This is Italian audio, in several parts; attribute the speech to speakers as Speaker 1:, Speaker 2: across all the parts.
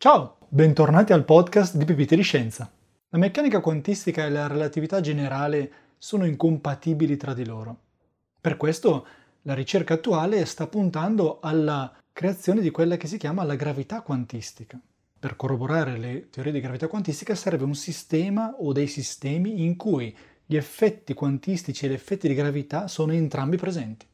Speaker 1: Ciao, bentornati al podcast di Pipite di Scienza. La meccanica quantistica e la relatività generale sono incompatibili tra di loro. Per questo la ricerca attuale sta puntando alla creazione di quella che si chiama la gravità quantistica. Per corroborare le teorie di gravità quantistica serve un sistema o dei sistemi in cui gli effetti quantistici e gli effetti di gravità sono entrambi presenti.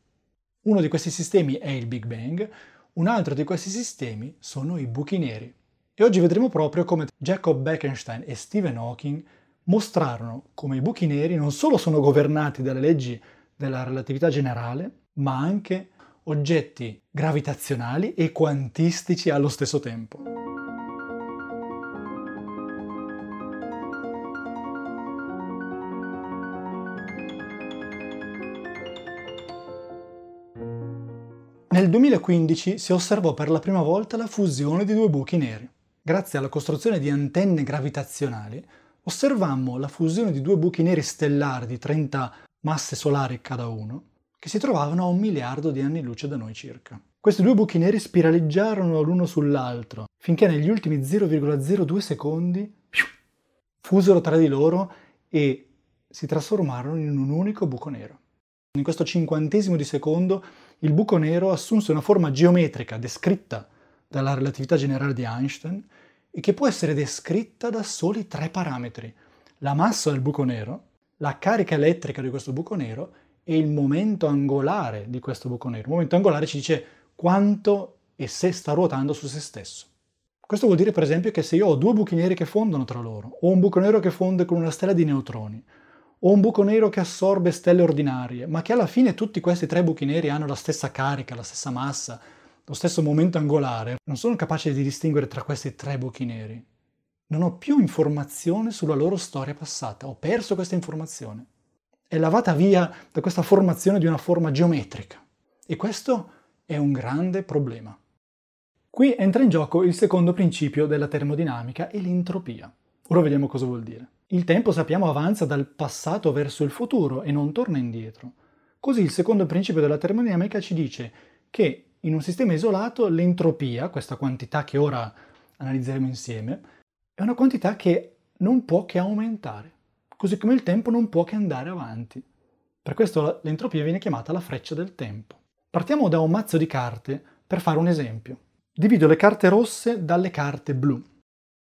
Speaker 1: Uno di questi sistemi è il Big Bang, un altro di questi sistemi sono i buchi neri. E oggi vedremo proprio come Jacob Bekenstein e Stephen Hawking mostrarono come i buchi neri non solo sono governati dalle leggi della relatività generale, ma anche oggetti gravitazionali e quantistici allo stesso tempo. Nel 2015 si osservò per la prima volta la fusione di due buchi neri. Grazie alla costruzione di antenne gravitazionali, osservammo la fusione di due buchi neri stellari di 30 masse solari cada uno, che si trovavano a un miliardo di anni luce da noi circa. Questi due buchi neri spiraleggiarono l'uno sull'altro, finché negli ultimi 0,02 secondi fusero tra di loro e si trasformarono in un unico buco nero. In questo cinquantesimo di secondo il buco nero assunse una forma geometrica descritta dalla relatività generale di Einstein e che può essere descritta da soli tre parametri, la massa del buco nero, la carica elettrica di questo buco nero e il momento angolare di questo buco nero. Il momento angolare ci dice quanto e se sta ruotando su se stesso. Questo vuol dire per esempio che se io ho due buchi neri che fondono tra loro, o un buco nero che fonde con una stella di neutroni, o un buco nero che assorbe stelle ordinarie, ma che alla fine tutti questi tre buchi neri hanno la stessa carica, la stessa massa, lo stesso momento angolare, non sono capace di distinguere tra questi tre buchi neri. Non ho più informazione sulla loro storia passata, ho perso questa informazione. È lavata via da questa formazione di una forma geometrica. E questo è un grande problema. Qui entra in gioco il secondo principio della termodinamica e l'entropia. Ora vediamo cosa vuol dire. Il tempo, sappiamo, avanza dal passato verso il futuro e non torna indietro. Così il secondo principio della termodinamica ci dice che in un sistema isolato l'entropia, questa quantità che ora analizzeremo insieme, è una quantità che non può che aumentare, così come il tempo non può che andare avanti. Per questo l'entropia viene chiamata la freccia del tempo. Partiamo da un mazzo di carte per fare un esempio. Divido le carte rosse dalle carte blu.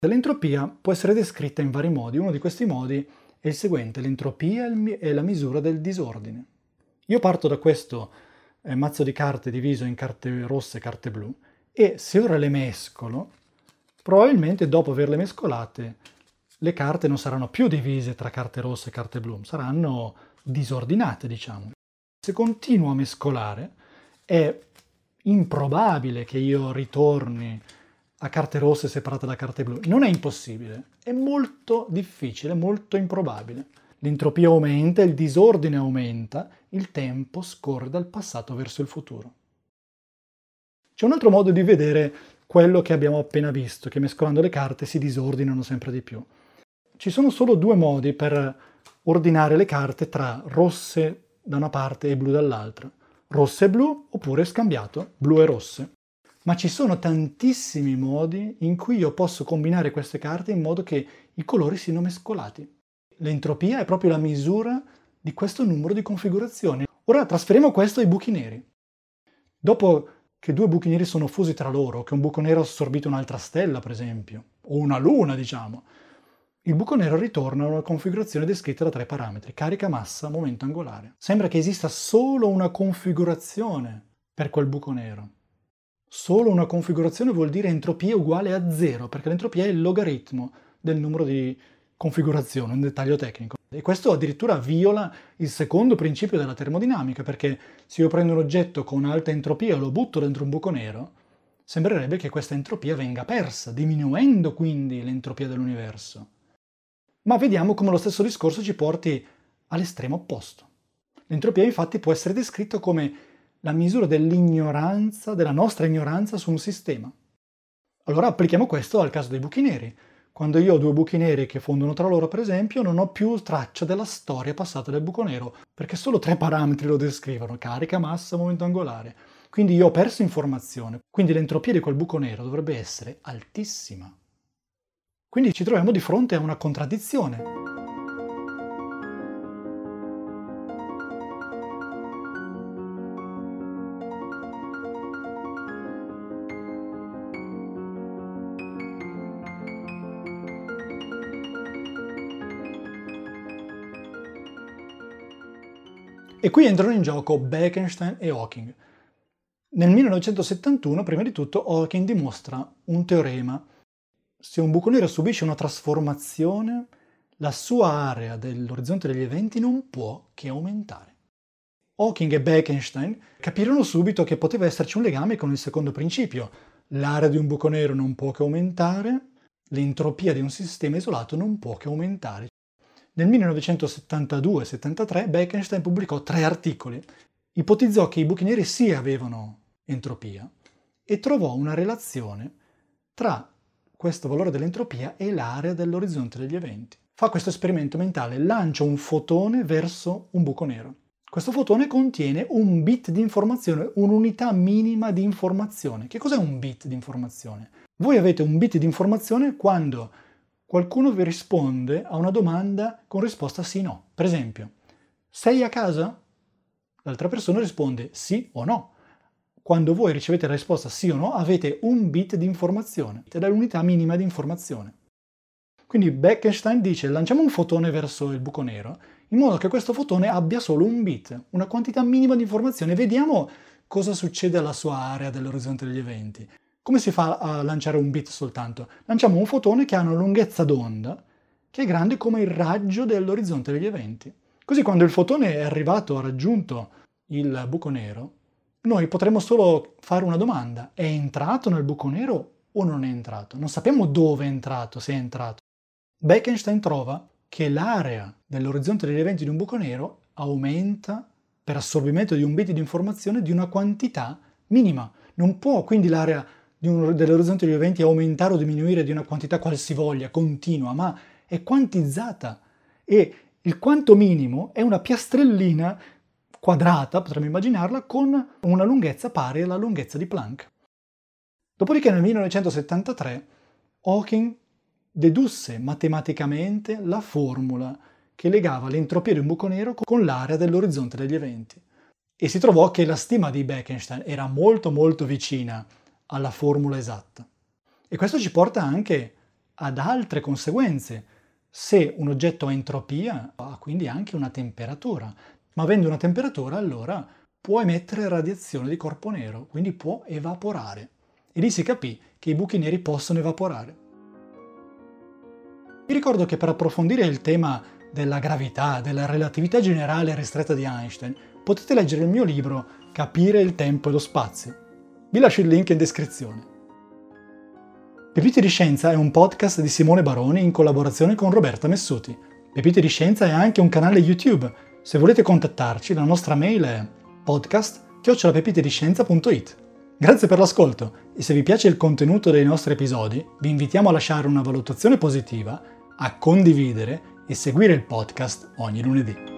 Speaker 1: L'entropia può essere descritta in vari modi. Uno di questi modi è il seguente, l'entropia è la misura del disordine. Io parto da questo eh, mazzo di carte diviso in carte rosse e carte blu e se ora le mescolo, probabilmente dopo averle mescolate le carte non saranno più divise tra carte rosse e carte blu, saranno disordinate, diciamo. Se continuo a mescolare, è improbabile che io ritorni a carte rosse separate da carte blu. Non è impossibile, è molto difficile, molto improbabile. L'entropia aumenta, il disordine aumenta, il tempo scorre dal passato verso il futuro. C'è un altro modo di vedere quello che abbiamo appena visto, che mescolando le carte si disordinano sempre di più. Ci sono solo due modi per ordinare le carte tra rosse da una parte e blu dall'altra. Rosse e blu oppure scambiato, blu e rosse. Ma ci sono tantissimi modi in cui io posso combinare queste carte in modo che i colori siano mescolati. L'entropia è proprio la misura di questo numero di configurazioni. Ora trasferiamo questo ai buchi neri. Dopo che due buchi neri sono fusi tra loro, che un buco nero ha assorbito un'altra stella, per esempio, o una luna, diciamo, il buco nero ritorna a una configurazione descritta da tre parametri, carica, massa, momento angolare. Sembra che esista solo una configurazione per quel buco nero. Solo una configurazione vuol dire entropia uguale a zero, perché l'entropia è il logaritmo del numero di configurazione, un dettaglio tecnico. E questo addirittura viola il secondo principio della termodinamica, perché se io prendo un oggetto con alta entropia e lo butto dentro un buco nero, sembrerebbe che questa entropia venga persa, diminuendo quindi l'entropia dell'universo. Ma vediamo come lo stesso discorso ci porti all'estremo opposto. L'entropia infatti può essere descritta come la misura dell'ignoranza, della nostra ignoranza su un sistema. Allora applichiamo questo al caso dei buchi neri. Quando io ho due buchi neri che fondono tra loro, per esempio, non ho più traccia della storia passata del buco nero, perché solo tre parametri lo descrivono, carica, massa, momento angolare. quindi io ho perso informazione, quindi l'entropia di quel buco nero dovrebbe essere altissima. Quindi ci troviamo di fronte a una contraddizione. E qui entrano in gioco Bekenstein e Hawking. Nel 1971, prima di tutto, Hawking dimostra un teorema. Se un buco nero subisce una trasformazione, la sua area dell'orizzonte degli eventi non può che aumentare. Hawking e Bekenstein capirono subito che poteva esserci un legame con il secondo principio. L'area di un buco nero non può che aumentare, l'entropia di un sistema isolato non può che aumentare. Nel 1972-73 Bekenstein pubblicò tre articoli. Ipotizzò che i buchi neri sì avevano entropia e trovò una relazione tra questo valore dell'entropia e l'area dell'orizzonte degli eventi. Fa questo esperimento mentale, lancia un fotone verso un buco nero. Questo fotone contiene un bit di informazione, un'unità minima di informazione. Che cos'è un bit di informazione? Voi avete un bit di informazione quando qualcuno vi risponde a una domanda con risposta sì o no. Per esempio, sei a casa? L'altra persona risponde sì o no. Quando voi ricevete la risposta sì o no, avete un bit di informazione, ed è l'unità minima di informazione. Quindi Bekenstein dice lanciamo un fotone verso il buco nero, in modo che questo fotone abbia solo un bit, una quantità minima di informazione. Vediamo cosa succede alla sua area dell'orizzonte degli eventi. Come si fa a lanciare un bit soltanto? Lanciamo un fotone che ha una lunghezza d'onda che è grande come il raggio dell'orizzonte degli eventi. Così quando il fotone è arrivato, ha raggiunto il buco nero, noi potremmo solo fare una domanda. È entrato nel buco nero o non è entrato? Non sappiamo dove è entrato, se è entrato. Bekenstein trova che l'area dell'orizzonte degli eventi di un buco nero aumenta per assorbimento di un bit di informazione di una quantità minima. Non può quindi l'area dell'orizzonte degli eventi aumentare o diminuire di una quantità qualsivoglia, continua, ma è quantizzata. E il quanto minimo è una piastrellina quadrata, potremmo immaginarla, con una lunghezza pari alla lunghezza di Planck. Dopodiché nel 1973 Hawking dedusse matematicamente la formula che legava l'entropia di un buco nero con l'area dell'orizzonte degli eventi. E si trovò che la stima di Bekenstein era molto molto vicina alla formula esatta. E questo ci porta anche ad altre conseguenze. Se un oggetto ha entropia, ha quindi anche una temperatura, ma avendo una temperatura allora può emettere radiazione di corpo nero, quindi può evaporare. E lì si capì che i buchi neri possono evaporare. Vi ricordo che per approfondire il tema della gravità, della relatività generale ristretta di Einstein, potete leggere il mio libro Capire il tempo e lo spazio, vi lascio il link in descrizione. Pepite di Scienza è un podcast di Simone Baroni in collaborazione con Roberta Messuti. Pepite di Scienza è anche un canale YouTube. Se volete contattarci, la nostra mail è podcast.pepitediscienza.it. Grazie per l'ascolto e se vi piace il contenuto dei nostri episodi, vi invitiamo a lasciare una valutazione positiva, a condividere e seguire il podcast ogni lunedì.